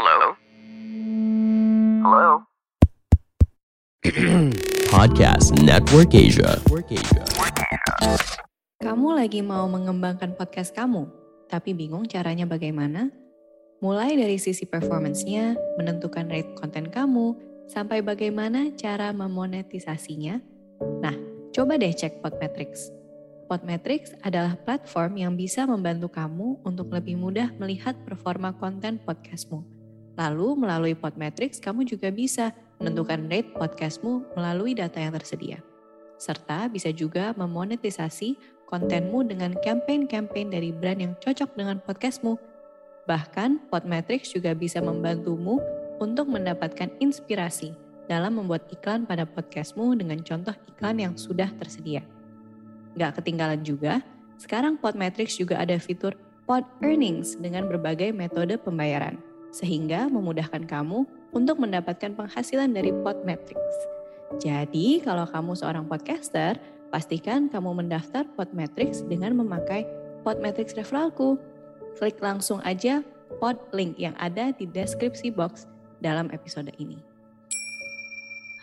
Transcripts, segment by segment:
Hello? Hello? Podcast Network Asia. Kamu lagi mau mengembangkan podcast kamu, tapi bingung caranya bagaimana? Mulai dari sisi performance-nya, menentukan rate konten kamu, sampai bagaimana cara memonetisasinya. Nah, coba deh cek Podmetrics. Podmetrics adalah platform yang bisa membantu kamu untuk lebih mudah melihat performa konten podcastmu. Lalu melalui Podmetrics kamu juga bisa menentukan rate podcastmu melalui data yang tersedia. Serta bisa juga memonetisasi kontenmu dengan campaign-campaign dari brand yang cocok dengan podcastmu. Bahkan Podmetrics juga bisa membantumu untuk mendapatkan inspirasi dalam membuat iklan pada podcastmu dengan contoh iklan yang sudah tersedia. Gak ketinggalan juga, sekarang Podmetrics juga ada fitur Pod Earnings dengan berbagai metode pembayaran, sehingga memudahkan kamu untuk mendapatkan penghasilan dari Podmetrics. Jadi, kalau kamu seorang podcaster, pastikan kamu mendaftar Podmetrics dengan memakai Podmetrics referralku. Klik langsung aja pod link yang ada di deskripsi box dalam episode ini.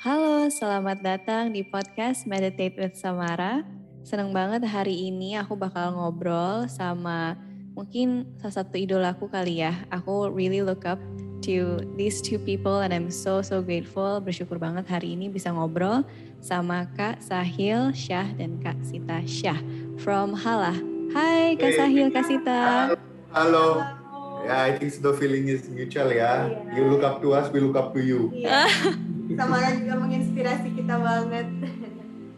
Halo, selamat datang di podcast Meditate with Samara. Senang banget hari ini aku bakal ngobrol sama mungkin salah satu idolaku kali ya. Aku really look up to these two people and I'm so so grateful. Bersyukur banget hari ini bisa ngobrol sama Kak Sahil Syah dan Kak Sita Syah from Halah. Hai Kak Sahil, Kak Sita. Halo. Ya, I think the feeling is mutual ya. Iya. You look up to us, we look up to you. Iya. Samara juga menginspirasi kita banget.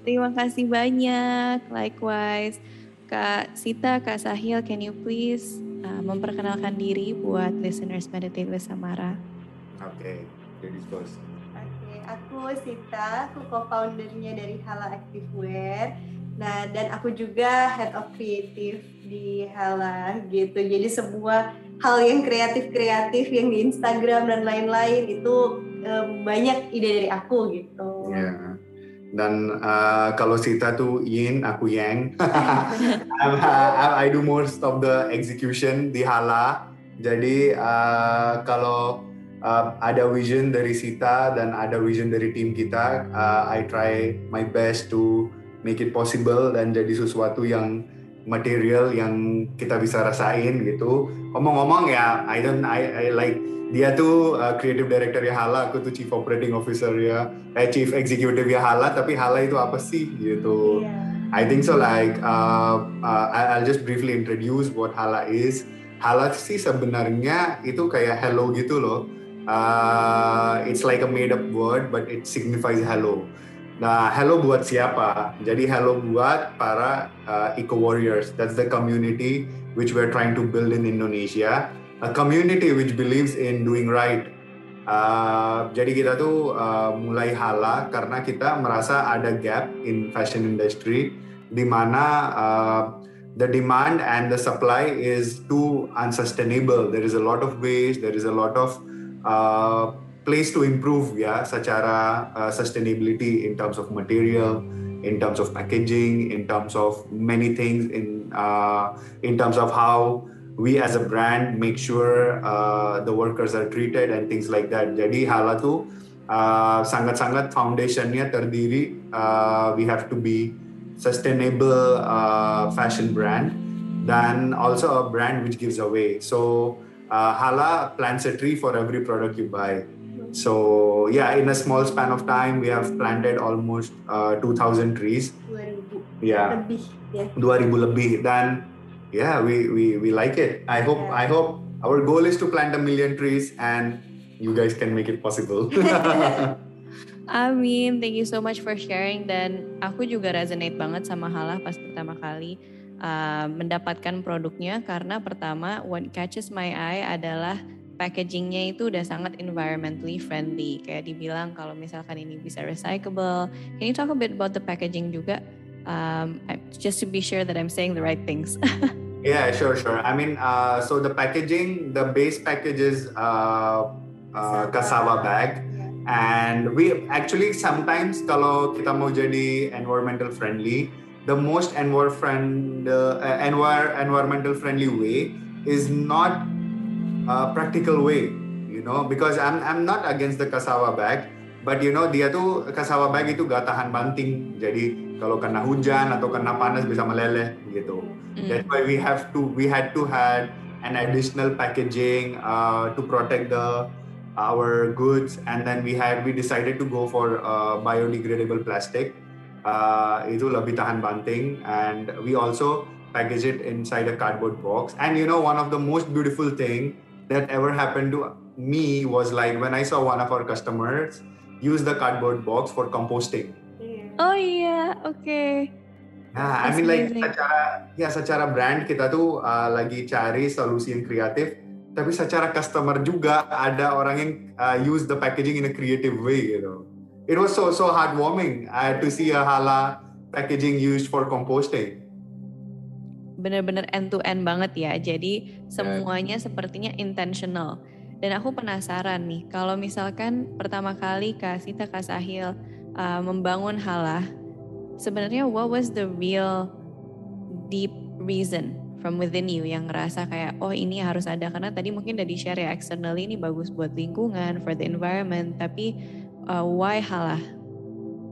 Terima kasih banyak. Likewise, Kak Sita, Kak Sahil, can you please uh, memperkenalkan diri buat listeners Meditate with Samara? Oke, ladies first. Oke, aku Sita, aku co-foundernya dari Hala Activewear. Nah, dan aku juga head of creative di Hala gitu. Jadi semua hal yang kreatif-kreatif yang di Instagram dan lain-lain itu em, banyak ide dari aku gitu. Ya. Dan uh, kalau Sita tuh Yin, aku Yang. I, I do most of the execution di Hala. Jadi uh, kalau uh, ada vision dari Sita dan ada vision dari tim kita, uh, I try my best to make it possible dan jadi sesuatu yang material yang kita bisa rasain gitu. Ngomong-ngomong ya, I don't, I, I like dia tuh uh, creative director ya Hala, aku tuh chief operating officer ya, eh, chief executive ya Hala, tapi Hala itu apa sih gitu? Iya. I think so like uh, uh, I'll just briefly introduce what Hala is. Hala sih sebenarnya itu kayak hello gitu loh. Uh, it's like a made up word but it signifies hello. Nah, hello buat siapa? Jadi hello buat para uh, eco warriors. That's the community which we're trying to build in Indonesia. A community which believes in doing right. Uh, jadi kita tuh uh, mulai hala karena kita merasa ada gap in fashion industry di mana uh, the demand and the supply is too unsustainable. There is a lot of waste. There is a lot of uh, place to improve ya secara uh, sustainability in terms of material, in terms of packaging, in terms of many things, in uh, in terms of how we as a brand make sure uh, the workers are treated and things like that. Jadi Hala tuh uh, sangat-sangat foundationnya terdiri uh, we have to be sustainable uh, fashion brand dan also a brand which gives away. So uh, Hala plants a tree for every product you buy. So yeah, in a small span of time, we have planted almost uh, 2,000 trees. 2000 Yeah, lebih ya. 2,000 lebih. Dan yeah, we we we like it. I hope Yeah. I hope our goal is to plant a million trees, and you guys can make it possible. Amin, thank you so much for sharing dan aku juga resonate banget sama Halah pas pertama kali uh, mendapatkan produknya karena pertama what catches my eye adalah packagingnya itu udah sangat environmentally friendly kayak dibilang kalau misalkan ini bisa recyclable. Can you talk a bit about the packaging juga? Um, just to be sure that I'm saying the right things. Yeah, sure, sure. I mean, uh, so the packaging, the base package is uh, uh, cassava bag, and we actually sometimes kalau kita mau jadi environmental friendly, the most uh, envir environmental friendly way is not a practical way. You you know because I'm I'm not against the cassava bag but you know dia tuh cassava bag itu gak tahan banting. Jadi kalau kena hujan atau kena panas bisa meleleh gitu. Mm. that's why we have to we had to had an additional packaging uh, to protect the our goods. And then we had we decided to go for uh, biodegradable plastic. Uh, itu lebih tahan banting. And we also package it inside a cardboard box. And you know one of the most beautiful thing that ever happened to me was like when i saw one of our customers use the cardboard box for composting Iya. Oh iya, oke. Nah, I mean like amazing. secara ya secara brand kita tuh uh, lagi cari solusi yang kreatif, tapi secara customer juga ada orang yang uh, use the packaging in a creative way gitu. It was so so heartwarming uh, to see a hala packaging used for composting. Bener-bener end to end banget ya. Jadi semuanya sepertinya intentional. Dan aku penasaran nih, kalau misalkan pertama kali Kak Sita Kak Sahil uh, membangun halah, sebenarnya what was the real deep reason from within you yang ngerasa kayak oh ini harus ada karena tadi mungkin udah di share ya externally ini bagus buat lingkungan for the environment tapi uh, why halah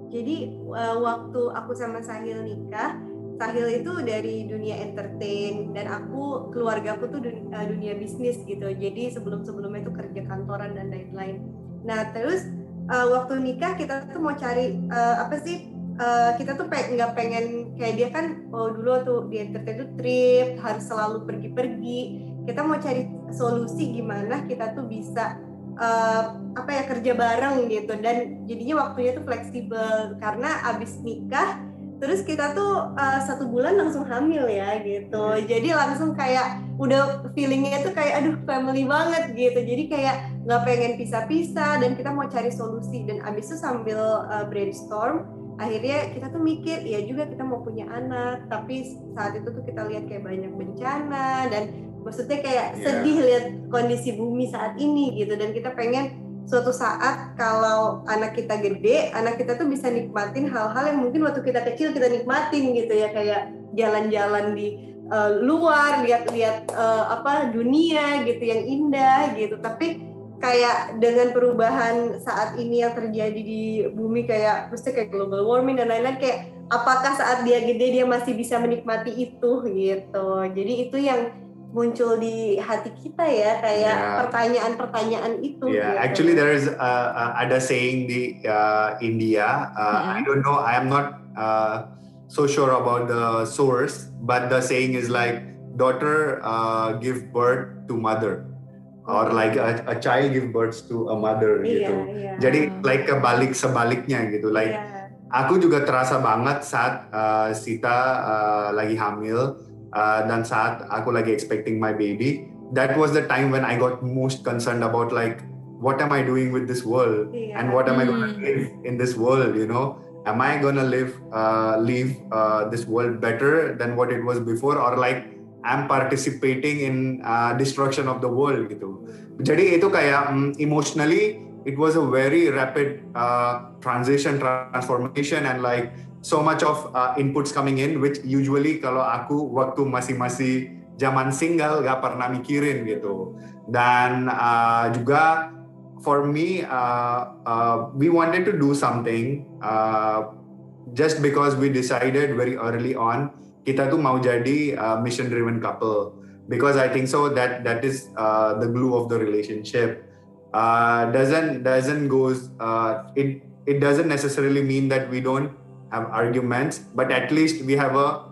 Jadi uh, waktu aku sama Sahil nikah, Sahil itu dari dunia entertain dan aku keluarga aku tuh dun- uh, dunia bisnis gitu. Jadi sebelum sebelumnya itu kerja kantoran dan lain-lain. Nah terus uh, waktu nikah kita tuh mau cari uh, apa sih? Uh, kita tuh nggak pengen kayak dia kan oh dulu tuh di entertain tuh trip harus selalu pergi-pergi. Kita mau cari solusi gimana kita tuh bisa uh, apa ya kerja bareng gitu dan jadinya waktunya tuh fleksibel karena abis nikah terus kita tuh uh, satu bulan langsung hamil ya gitu. Jadi langsung kayak udah feelingnya tuh kayak aduh family banget gitu. Jadi kayak nggak pengen pisah-pisah dan kita mau cari solusi. Dan abis itu sambil uh, brainstorm akhirnya kita tuh mikir ya juga kita mau punya anak. Tapi saat itu tuh kita lihat kayak banyak bencana dan maksudnya kayak Iya. sedih lihat kondisi bumi saat ini gitu. Dan kita pengen suatu saat kalau anak kita gede anak kita tuh bisa nikmatin hal-hal yang mungkin waktu kita kecil kita nikmatin gitu ya. Kayak jalan-jalan di uh, luar lihat-lihat uh, apa dunia gitu yang indah gitu. Tapi kayak dengan perubahan saat ini yang terjadi di bumi kayak mesti kayak global warming dan lain-lain kayak apakah saat dia gede dia masih bisa menikmati itu gitu. Jadi itu yang muncul di hati kita ya kayak Yeah. pertanyaan-pertanyaan itu Yeah, gitu. actually there is uh, uh, ada saying di uh, India. Uh, I don't know. I am not uh, so sure about the source, but the saying is like daughter uh, give birth to mother, or like a, a child give birth to a mother iya gitu. iya Jadi like kebalik sebaliknya gitu. Like Iya. aku juga terasa banget saat uh, Sita uh, lagi hamil uh, dan saat aku lagi expecting my baby. That was the time when I got most concerned about like what am I doing with this world Iya. and what am I going to Hmm. live in this world. You know, am I gonna live uh, leave uh, this world better than what it was before, or like I'm participating in uh, destruction of the world gitu. Jadi itu kayak mm, emotionally it was a very rapid uh, transition transformation and like so much of uh, inputs coming in which usually kalau aku waktu masih masih zaman single gak pernah mikirin gitu. Dan uh, juga for me uh, uh, we wanted to do something uh, just because we decided very early on kita tuh mau jadi uh, mission driven couple. Because I think so that that is uh, the glue of the relationship. Uh, doesn't doesn't goes uh, it it doesn't necessarily mean that we don't have arguments but at least we have a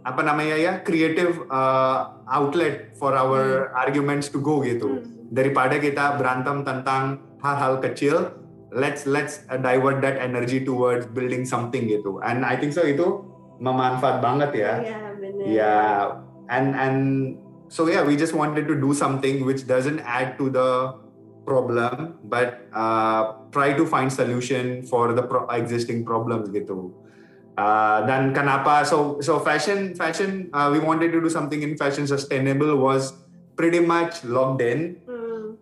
apa namanya ya creative uh, outlet for our arguments to go gitu. Hmm. daripada kita berantem tentang hal-hal kecil let's let's uh, divert that energy towards building something gitu. And I think so itu memanfaat banget ya. Iya, benar. yeah and and so yeah we just wanted to do something which doesn't add to the problem but uh, try to find solution for the pro- existing problems gitu. Uh, dan kenapa? So so fashion fashion uh, we wanted to do something in fashion sustainable was pretty much locked in. Hmm.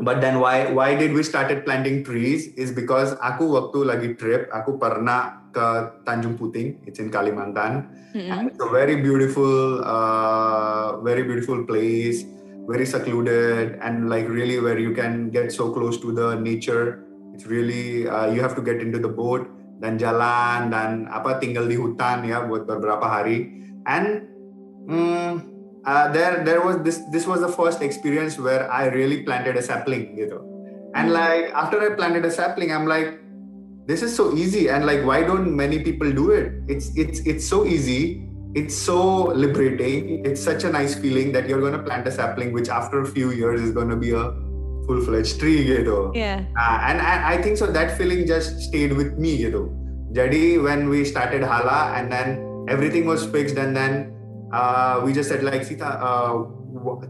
But then why why did we started planting trees is because aku waktu lagi trip aku pernah ke Tanjung Puting it's in Kalimantan. Mm-mm. it's a very beautiful uh, very beautiful place very secluded and like really where you can get so close to the nature. It's really uh, you have to get into the boat dan jalan dan apa tinggal di hutan ya buat beberapa hari. And mm, uh, there there was this this was the first experience where I really planted a sapling you know. And like after I planted a sapling, I'm like, this is so easy and like why don't many people do it? It's it's it's so easy it's so liberating. It's such a nice feeling that you're going to plant a sapling, which after a few years is going to be a full-fledged tree, gitu. Yeah. Uh, and, and I think so that feeling just stayed with me, you know. Jadi when we started Hala and then everything was fixed and then uh, we just said like Sita, uh,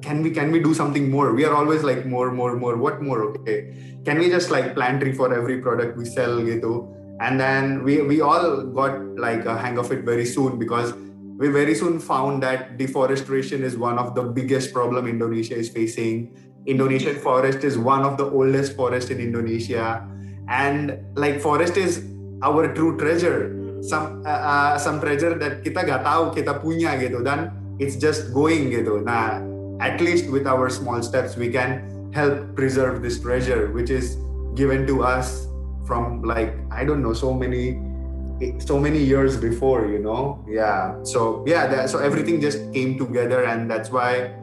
can we can we do something more? We are always like more, more, more. What more? Okay, can we just like plant tree for every product we sell, gitu? And then we we all got like a hang of it very soon because we very soon found that deforestation is one of the biggest problem Indonesia is facing. Indonesian forest is one of the oldest forest in Indonesia, and like forest is our true treasure. Some uh, uh, some treasure that kita gak tahu kita punya gitu dan it's just going gitu. Nah, at least with our small steps we can help preserve this treasure which is given to us from like I don't know so many so many years before you know? Yeah. So yeah that, so everything just came together and that's why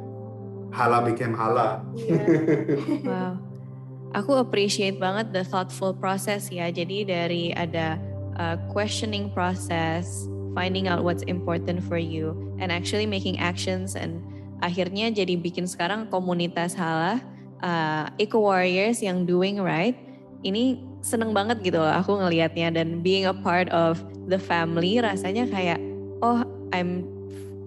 hala became hala. Wow. Aku appreciate banget the thoughtful process ya. Jadi dari ada uh, questioning process finding out what's important for you and actually making actions and akhirnya jadi bikin sekarang komunitas hala uh, eco warriors yang doing right ini seneng banget gitu loh aku ngelihatnya dan being a part of the family rasanya kayak oh I'm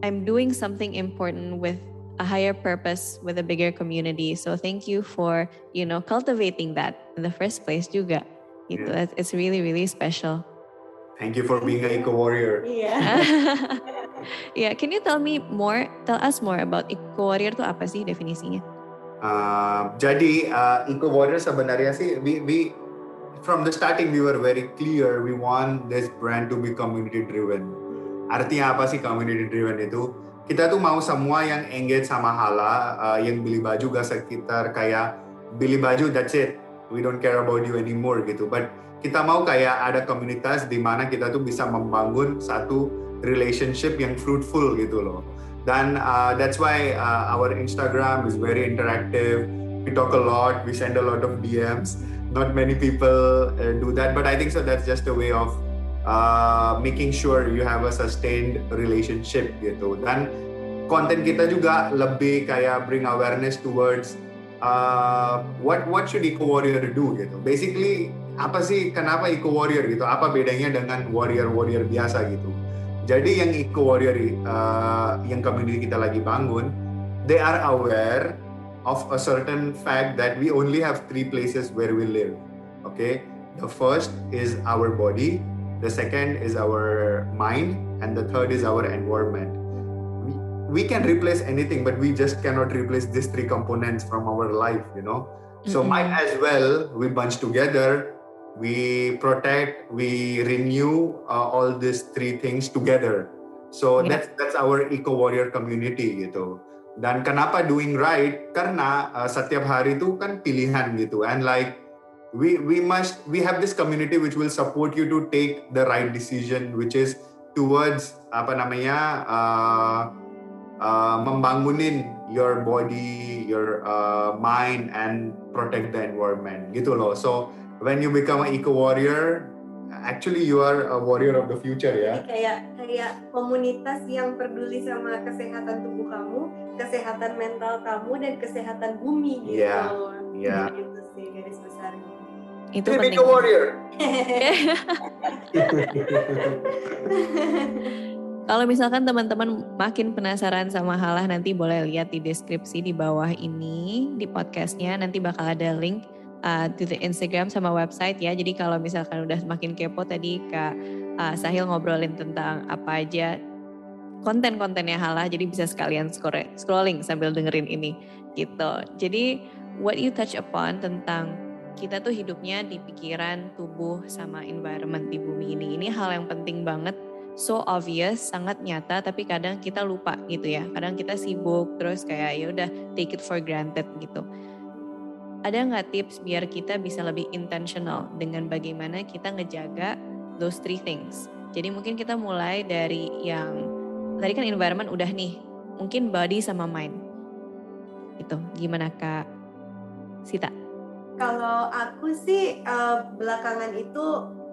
I'm doing something important with a higher purpose with a bigger community. So thank you for you know cultivating that in the first place juga. Gitu. Yeah. It's really really special. Thank you for being an eco warrior. Yeah. yeah, can you tell me more? Tell us more about eco warrior itu apa sih definisinya? Uh, jadi uh, eco warrior sebenarnya sih we, we from the starting we were very clear we want this brand to be community driven. Artinya apa sih community driven itu? Kita tuh mau semua yang engage sama Hala, uh, yang beli baju gak sekitar kayak beli baju that's it. We don't care about you anymore gitu. But kita mau kayak ada komunitas di mana kita tuh bisa membangun satu relationship yang fruitful gitu loh. Dan uh, that's why uh, our Instagram is very interactive. We talk a lot, we send a lot of DMs not many people uh, do that but i think so that's just a way of uh, making sure you have a sustained relationship gitu. Dan konten kita juga lebih kayak bring awareness towards uh, what what should eco warrior do gitu. Basically apa sih kenapa eco warrior gitu? Apa bedanya dengan warrior warrior biasa gitu jadi yang eco warrior uh, yang community kita lagi bangun they are aware of a certain fact that we only have three places where we live. Okay, the first is our body, the second is our mind, and the third is our environment. We, we can replace anything, but we just cannot replace these three components from our life, you know. So mm-hmm. might as well we bunch together, we protect, we renew uh, all these three things together. So yeah. that's that's our eco warrior community gitu. Dan kenapa doing right? Karena uh, setiap hari itu kan pilihan gitu. And like we we must we have this community which will support you to take the right decision which is towards apa namanya uh, uh, membangunin your body, your uh, mind and protect the environment gitu loh. So when you become an eco warrior, actually you are a warrior of the future ya. kayak kayak komunitas yang peduli sama kesehatan tubuh kamu, kesehatan mental kamu dan kesehatan bumi gitu. Iya. Iya. Gitu sih garis besarnya. Itu Be penting. warrior. Kalau misalkan teman-teman makin penasaran sama Halah nanti boleh lihat di deskripsi di bawah ini di podcastnya nanti bakal ada link uh, to the Instagram sama website ya. Jadi kalau misalkan udah semakin kepo tadi Kak uh, Sahil ngobrolin tentang apa aja konten-kontennya Halah jadi bisa sekalian scrolling sambil dengerin ini gitu. Jadi what you touch upon tentang kita tuh hidupnya di pikiran, tubuh sama environment di bumi ini. Ini hal yang penting banget so obvious, sangat nyata, tapi kadang kita lupa gitu ya. Kadang kita sibuk terus kayak ya udah take it for granted gitu. Ada nggak tips biar kita bisa lebih intentional dengan bagaimana kita ngejaga those three things? Jadi mungkin kita mulai dari yang tadi kan environment udah nih, mungkin body sama mind. Itu gimana Kak Sita? Kalau aku sih uh, belakangan itu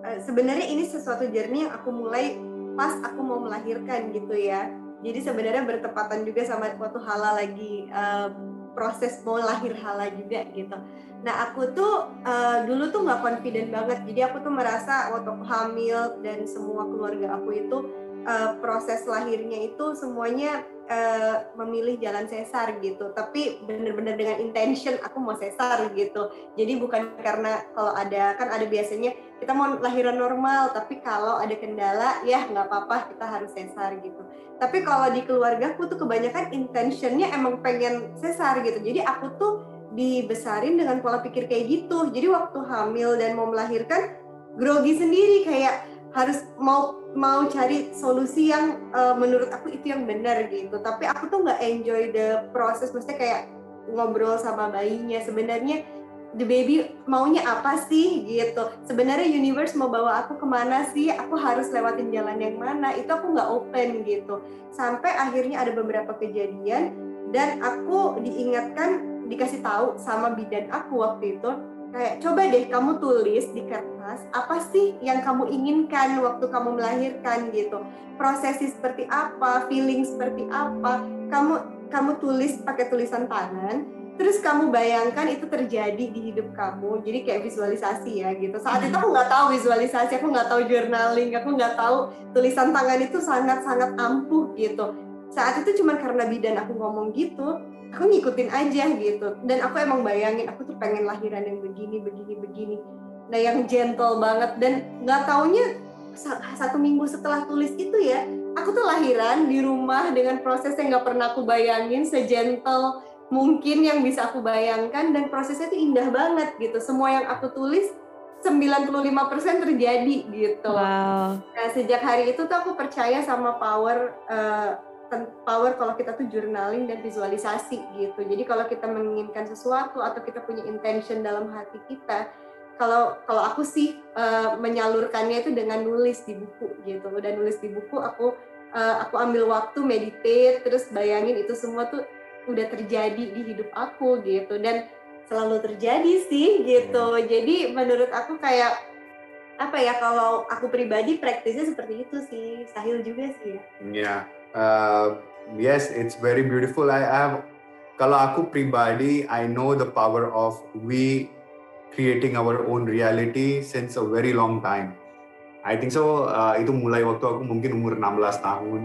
uh, sebenarnya ini sesuatu journey yang aku mulai pas aku mau melahirkan gitu ya. Jadi sebenarnya bertepatan juga sama waktu Hala lagi uh, proses mau lahir Hala juga gitu. Nah aku tuh uh, dulu tuh nggak confident banget. Jadi aku tuh merasa waktu aku hamil dan semua keluarga aku itu uh, proses lahirnya itu semuanya uh, memilih jalan sesar gitu. Tapi bener-bener dengan intention aku mau sesar gitu. Jadi bukan karena kalau ada kan ada biasanya kita mau lahiran normal tapi kalau ada kendala ya nggak apa-apa kita harus sesar gitu. Tapi kalau di keluarga aku tuh kebanyakan intentionnya emang pengen sesar gitu. Jadi aku tuh dibesarin dengan pola pikir kayak gitu. Jadi waktu hamil dan mau melahirkan grogi sendiri. Kayak harus mau mau cari solusi yang uh, menurut aku itu yang benar gitu. Tapi aku tuh nggak enjoy the proses maksudnya kayak ngobrol sama bayinya. Sebenarnya the baby maunya apa sih gitu. Sebenarnya universe mau bawa aku ke mana sih? Aku harus lewatin jalan yang mana? Itu aku nggak open gitu. Sampai akhirnya ada beberapa kejadian dan aku diingatkan dikasih tahu sama bidan aku waktu itu kayak coba deh kamu tulis di kertas apa sih yang kamu inginkan waktu kamu melahirkan gitu? Prosesi seperti apa? Feeling seperti apa? Kamu kamu tulis pakai tulisan tangan terus kamu bayangkan itu terjadi di hidup kamu jadi kayak visualisasi ya gitu. Saat itu aku nggak tahu visualisasi aku nggak tahu journaling aku nggak tahu tulisan tangan itu sangat sangat ampuh gitu. Saat itu cuma karena bidan aku ngomong gitu aku ngikutin aja gitu. Dan aku emang bayangin aku tuh pengen lahiran yang begini begini begini nah yang gentle banget dan nggak taunya satu minggu setelah tulis itu ya aku tuh lahiran di rumah dengan proses yang nggak pernah aku bayangin segentle mungkin yang bisa aku bayangkan dan prosesnya itu indah banget gitu semua yang aku tulis 95% terjadi gitu. Wow. Nah, sejak hari itu tuh aku percaya sama power uh, power kalau kita tuh journaling dan visualisasi gitu. Jadi kalau kita menginginkan sesuatu atau kita punya intention dalam hati kita, kalau kalau aku sih uh, menyalurkannya itu dengan nulis di buku gitu. Dan nulis di buku aku uh, aku ambil waktu meditate terus bayangin itu semua tuh udah terjadi di hidup aku gitu dan selalu terjadi sih gitu. Hmm. Jadi menurut aku kayak apa ya kalau aku pribadi praktisnya seperti itu sih. Sahil juga sih ya. Iya. Yeah uh, yes, it's very beautiful. I have, kalau aku pribadi, I know the power of we creating our own reality since a very long time. I think so. Uh, itu mulai waktu aku mungkin umur 16 tahun.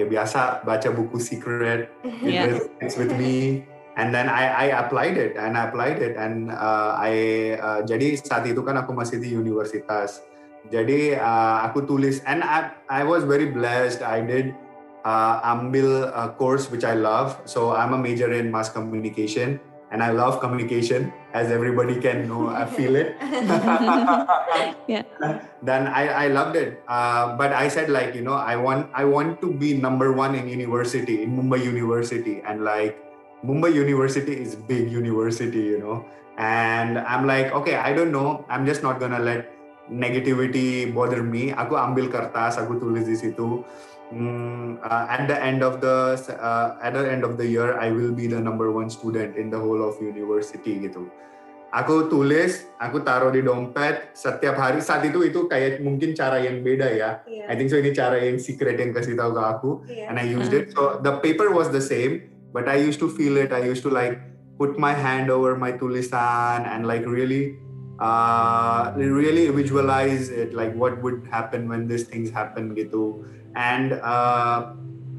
Ya biasa baca buku Secret, yeah. it's with me. And then I, I applied it, and I applied it, and uh, I uh, jadi saat itu kan aku masih di universitas. Jadi uh, aku tulis, and I, I was very blessed. I did uh, ambil a course which I love. So I'm a major in mass communication and I love communication as everybody can know. I feel it. yeah. Then I, I loved it. Uh, but I said like, you know, I want, I want to be number one in university, in Mumbai University. And like Mumbai University is big university, you know. And I'm like, okay, I don't know. I'm just not gonna let negativity bother me. Aku ambil kertas, aku tulis di situ mm, uh, at the end of the uh, at the end of the year I will be the number one student in the whole of university gitu. Aku tulis, aku taruh di dompet setiap hari. Saat itu itu kayak mungkin cara yang beda ya. Yeah. I think so ini cara yang secret yang kasih tahu ke aku. Yeah. And I used it. So the paper was the same, but I used to feel it. I used to like put my hand over my tulisan and like really uh, really visualize it like what would happen when these things happen gitu and uh,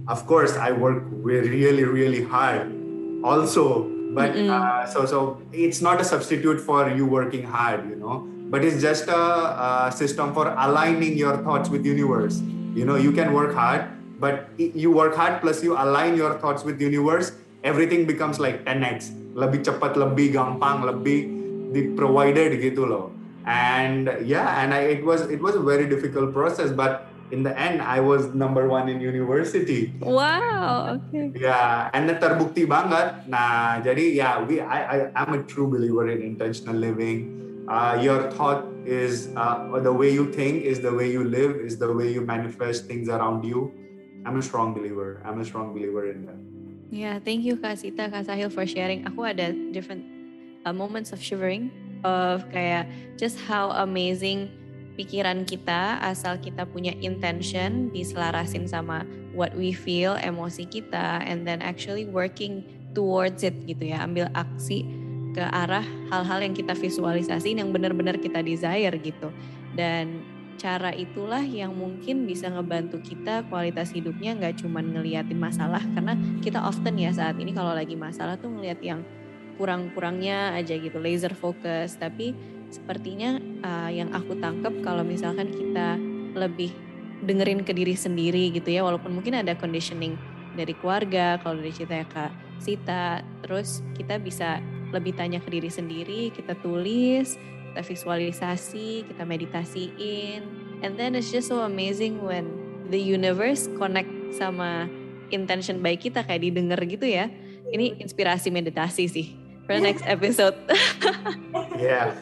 of course i work really really hard also. But uh, so so it's not a substitute for you working hard you know. But it's just a, a, system for aligning your thoughts with universe. You know you can work hard but you work hard plus you align your thoughts with universe everything becomes like 10x lebih cepat lebih gampang lebih di provided gitu loh. And yeah and I, it was it was a very difficult process but in the end I was number one in university. Wow, oke. Ya, and terbukti banget. Nah, jadi ya, we, I, I, I'm a true believer in intentional living. Uh, your thought is uh, the way you think is the way you live is the way you manifest things around you. I'm a strong believer. I'm a strong believer in that. Yeah, thank you Kak Sita, Kak Sahil for sharing. Aku ada different uh, moments of shivering of kayak just how amazing pikiran kita asal kita punya intention diselarasin sama what we feel, emosi kita and then actually working towards it gitu ya, ambil aksi ke arah hal-hal yang kita visualisasi yang benar-benar kita desire gitu. Dan cara itulah yang mungkin bisa ngebantu kita kualitas hidupnya nggak cuma ngeliatin masalah karena kita often ya saat ini kalau lagi masalah tuh ngeliat yang kurang-kurangnya aja gitu laser focus tapi sepertinya uh, yang aku tangkap kalau misalkan kita lebih dengerin ke diri sendiri gitu ya walaupun mungkin ada conditioning dari keluarga kalau dari cerita ya kak Sita terus kita bisa lebih tanya ke diri sendiri kita tulis kita visualisasi kita meditasiin and then it's just so amazing when the universe connect sama intention baik kita kayak didengar gitu ya. Ini inspirasi meditasi sih for the next episode Yeah,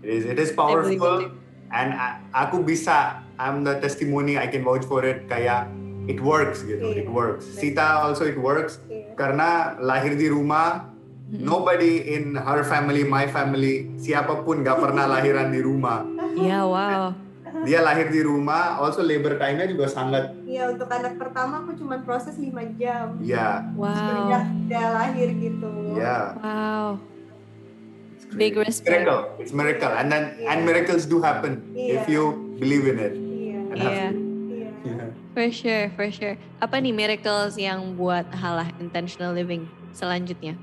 it is. It is powerful. And a- aku bisa, I'm the testimony, I can vouch for it. Kayak it works gitu, it Iya. works. Sita also it works Iya. karena lahir di rumah. Nobody in her family, my family, siapa pun gak pernah lahiran di rumah. ya wow Dia lahir di rumah, also labor time-nya juga sangat, Iya untuk anak pertama aku cuma proses 5 jam. ya, wow Udah, udah lahir gitu. ya. wow Big respect. Miracle, it's miracle, and then and Yeah. miracles do happen if Yeah. you believe in it. And. Iya. Yeah. for sure for sure apa nih miracles yang buat halah intentional living selanjutnya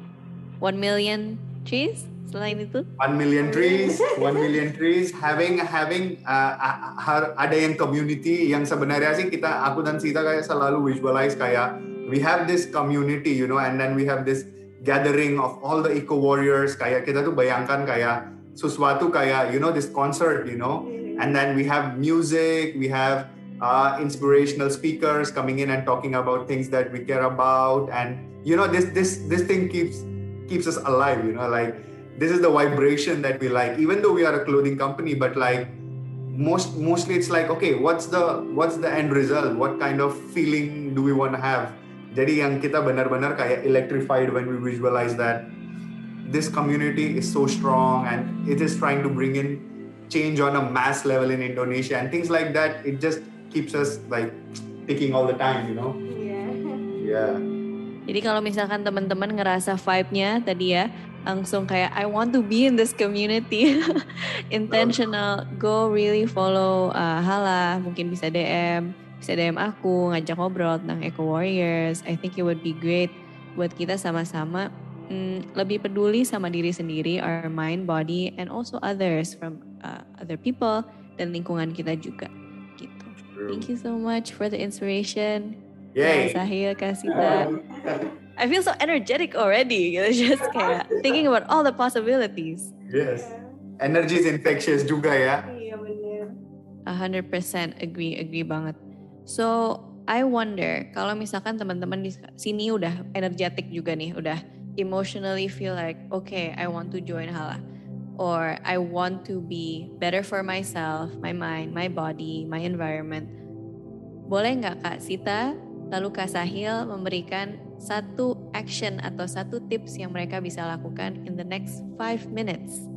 one million trees selain itu one million trees, one million trees, having having uh, uh, har- ada yang community yang sebenarnya sih kita aku dan Sita kayak selalu visualize kayak we have this community, you know, and then we have this gathering of all the eco warriors. Kayak kita tuh bayangkan kayak sesuatu kayak you know this concert, you know, and then we have music, we have uh, inspirational speakers coming in and talking about things that we care about, and you know this this this thing keeps keeps us alive, you know, like this is the vibration that we like. Even though we are a clothing company but like most mostly it's like okay what's the what's the end result? What kind of feeling do we want to have jadi yang kita benar-benar kayak electrified when we visualize that this community is so strong and it is trying to bring in change on a mass level in Indonesia and things like that it just keeps us like ticking all the time you know Iya. yeah Jadi kalau misalkan teman-teman ngerasa vibe-nya tadi ya, langsung kayak I want to be in this community. Intentional, go really follow uh, Hala, mungkin bisa DM, bisa DM aku, ngajak ngobrol tentang Eco Warriors. I think it would be great buat kita sama-sama mm, lebih peduli sama diri sendiri, our mind, body, and also others from uh, other people dan lingkungan kita juga. Gitu. Thank you so much for the inspiration. yay Kak Sahil, Kak Sita. I feel so energetic already. Gitu. Just kayak thinking about all the possibilities. yes energy is infectious juga ya Iya bener. 100% agree, agree banget. So, I wonder kalau misalkan teman-teman di sini udah energetic juga nih, udah emotionally feel like, okay, I want to join Hala. Or I want to be better for myself, my mind, my body, my environment. Boleh nggak Kak Sita, lalu Kak Sahil memberikan satu action atau satu tips yang mereka bisa lakukan in the next five minutes?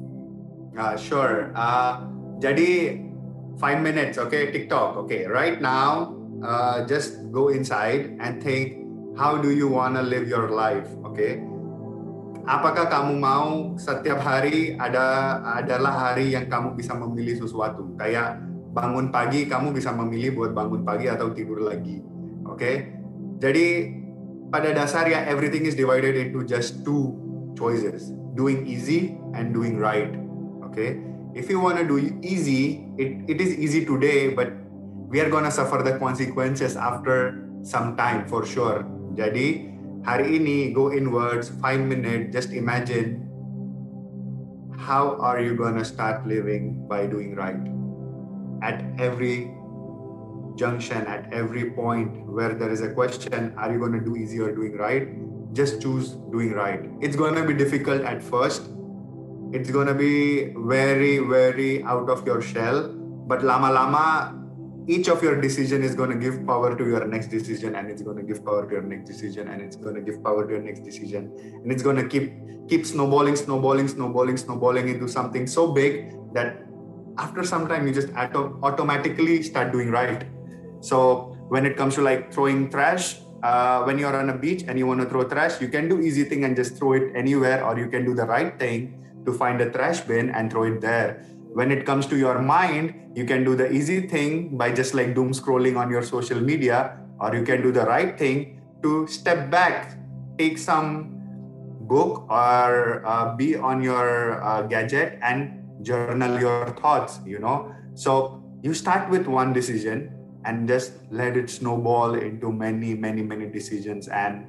Uh, sure. Uh, jadi five minutes, okay? TikTok, okay. Right now, uh, just go inside and think, how do you wanna live your life, okay? Apakah kamu mau setiap hari ada adalah hari yang kamu bisa memilih sesuatu? Kayak bangun pagi, kamu bisa memilih buat bangun pagi atau tidur lagi, oke? Jadi pada dasarnya everything is divided into just two choices, doing easy and doing right. okay if you want to do easy it, it is easy today but we are gonna suffer the consequences after some time for sure. Jadi hari ini go inwards five minutes just imagine how are you gonna start living by doing right? At every junction at every point where there is a question are you going to do easy or doing right? Just choose doing right. It's going to be difficult at first. It's going to be very very out of your shell. But lama lama each of your decision is going to give power to your next decision and it's going to give power to your next decision and it's going to give power to your next decision. And it's going to keep keep snowballing snowballing snowballing snowballing into something so big that after some time you just auto- automatically start doing right. So when it comes to like throwing trash uh, when you're on a beach and you want to throw trash you can do easy thing and just throw it anywhere or you can do the right thing to find a trash bin and throw it there when it comes to your mind you can do the easy thing by just like doom scrolling on your social media or you can do the right thing to step back take some book or uh, be on your uh, gadget and journal your thoughts you know so you start with one decision and just let it snowball into many many many decisions and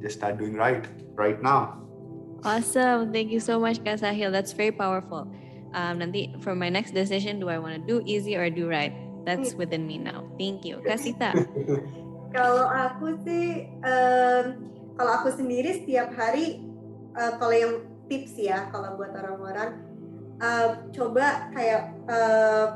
just start doing right right now Awesome. Thank you so much, kasahil That's very powerful. Um, nanti for my next decision, do I want to do easy or do right? That's within me now. Thank you. Kak Sita. Kalau aku sih, em, kalau aku sendiri setiap hari, eh, kalau yang tips ya, kalau buat orang-orang, eh, coba kayak eh,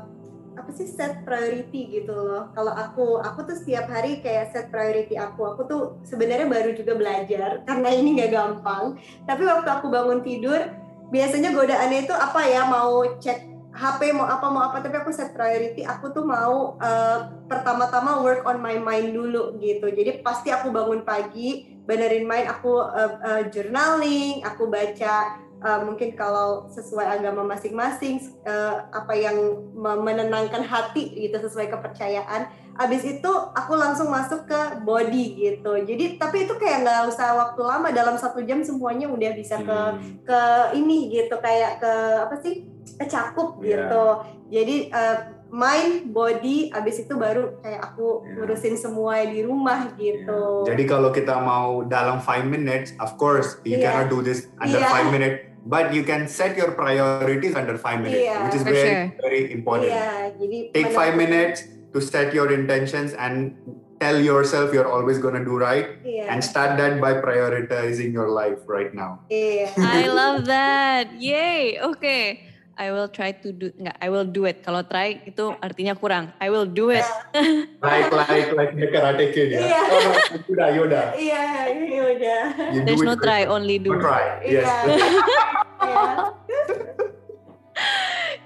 apa sih set priority gitu loh. Kalau aku, aku tuh setiap hari kayak set priority aku. Aku tuh sebenarnya baru juga belajar karena ini nggak gampang. Tapi waktu aku bangun tidur, biasanya godaannya itu apa ya? Mau cek HP mau apa mau apa. Tapi aku set priority aku tuh mau eh, pertama-tama work on my mind dulu gitu. Jadi pasti aku bangun pagi benerin mind aku eh, eh, journaling aku baca eh, mungkin kalau sesuai agama masing-masing eh, apa yang me- menenangkan hati gitu sesuai kepercayaan abis itu aku langsung masuk ke body gitu jadi tapi itu kayak nggak usah waktu lama dalam satu jam semuanya udah bisa ke Hmm. ke ini gitu kayak ke apa sih kecakup Iya. gitu jadi eh, mind body abis itu baru kayak aku Iya. ngurusin semua di rumah gitu Jadi kalau kita mau dalam 5 minutes, of course you Iya. cannot do this under Iya. 5 minutes, but you can set your priorities under 5 minutes, Iya. which is very sure. very important. iya jadi Take 5 menentukan- minutes to set your intentions and tell yourself you're always going to do right iya and start that by prioritizing your life right now. iya I love that. Yay. Okay. I will try to do enggak, I will do it. Kalau try itu artinya kurang. I will do it. Like like like the karate kid ya. Iya. Oh no, Yoda, Yoda. iya ini udah You There's no try, only do. You try. Yes. Iya.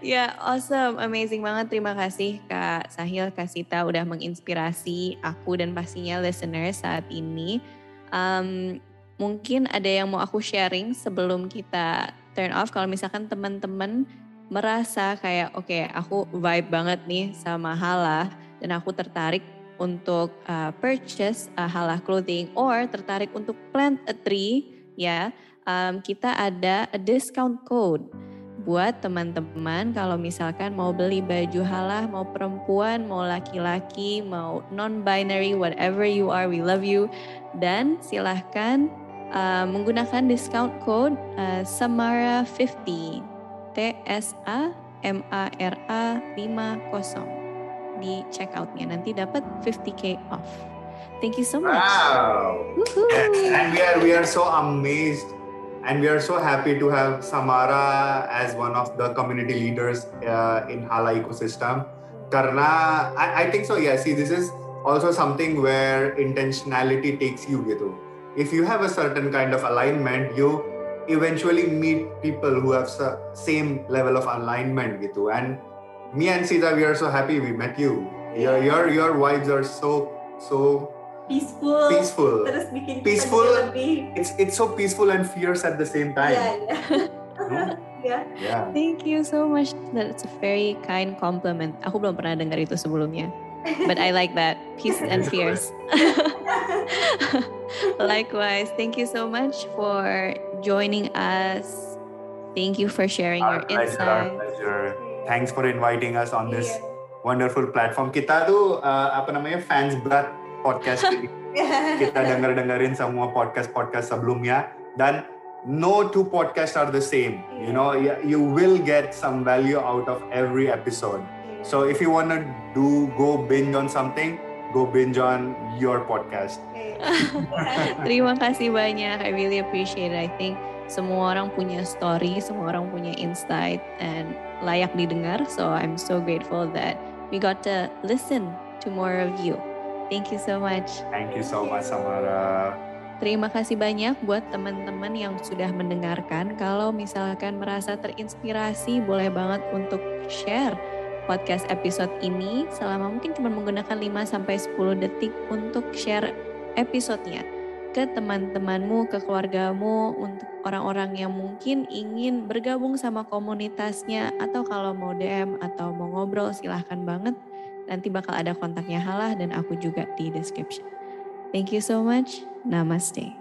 Ya, awesome, amazing banget. Terima kasih Kak Sahil, Kak Sita udah menginspirasi aku dan pastinya listener saat ini. Um, mungkin ada yang mau aku sharing sebelum kita turn off. Kalau misalkan teman-teman merasa kayak, oke, aku vibe banget nih sama Hala dan aku tertarik untuk uh, purchase uh, Hala clothing or tertarik untuk plant a tree, ya, um, kita ada a discount code buat teman-teman kalau misalkan mau beli baju halah, mau perempuan, mau laki-laki, mau non-binary, whatever you are, we love you. Dan silahkan uh, menggunakan discount code uh, Samara50, T-S-A-M-A-R-A 50 di checkoutnya. Nanti dapat 50k off. Thank you so much. Wow. Woohoo. and we are we are so amazed and we are so happy to have Samara as one of the community leaders uh, in Hala ecosystem. Karena I, I think so. Yeah. See, this is also something where intentionality takes you. Gitu. If you have a certain kind of alignment, you eventually meet people who have sa- same level of alignment. Gitu. And me and Sita, we are so happy we met you. Your your your vibes are so so peaceful, peaceful. terus bikin kita Peaceful. lebih It's it's so peaceful and fierce at the same time. iya iya Iya. Yeah. Thank you so much. That's a very kind compliment. Aku belum pernah dengar itu sebelumnya. But I like that. Peace and fierce. Likewise. Thank you so much for joining us. Thank you for sharing Our your pleasure, our insights. pleasure. Thanks for inviting us on this Iya. wonderful platform. Kita tuh uh, apa namanya fans berat podcast ini. Kita denger dengerin semua podcast podcast sebelumnya dan no two podcasts are the same. You know, you, will get some value out of every episode. So if you wanna do go binge on something, go binge on your podcast. Oke. Terima kasih banyak. I really appreciate it. I think semua orang punya story, semua orang punya insight and layak didengar. So I'm so grateful that we got to listen to more of you. Thank you so much. Thank you so much, Samara. Terima kasih banyak buat teman-teman yang sudah mendengarkan. Kalau misalkan merasa terinspirasi, boleh banget untuk share podcast episode ini selama mungkin cuma menggunakan 5 sampai 10 detik untuk share episodenya ke teman-temanmu, ke keluargamu, untuk orang-orang yang mungkin ingin bergabung sama komunitasnya atau kalau mau DM atau mau ngobrol silahkan banget. Nanti bakal ada kontaknya Halah dan aku juga di description. Thank you so much. Namaste.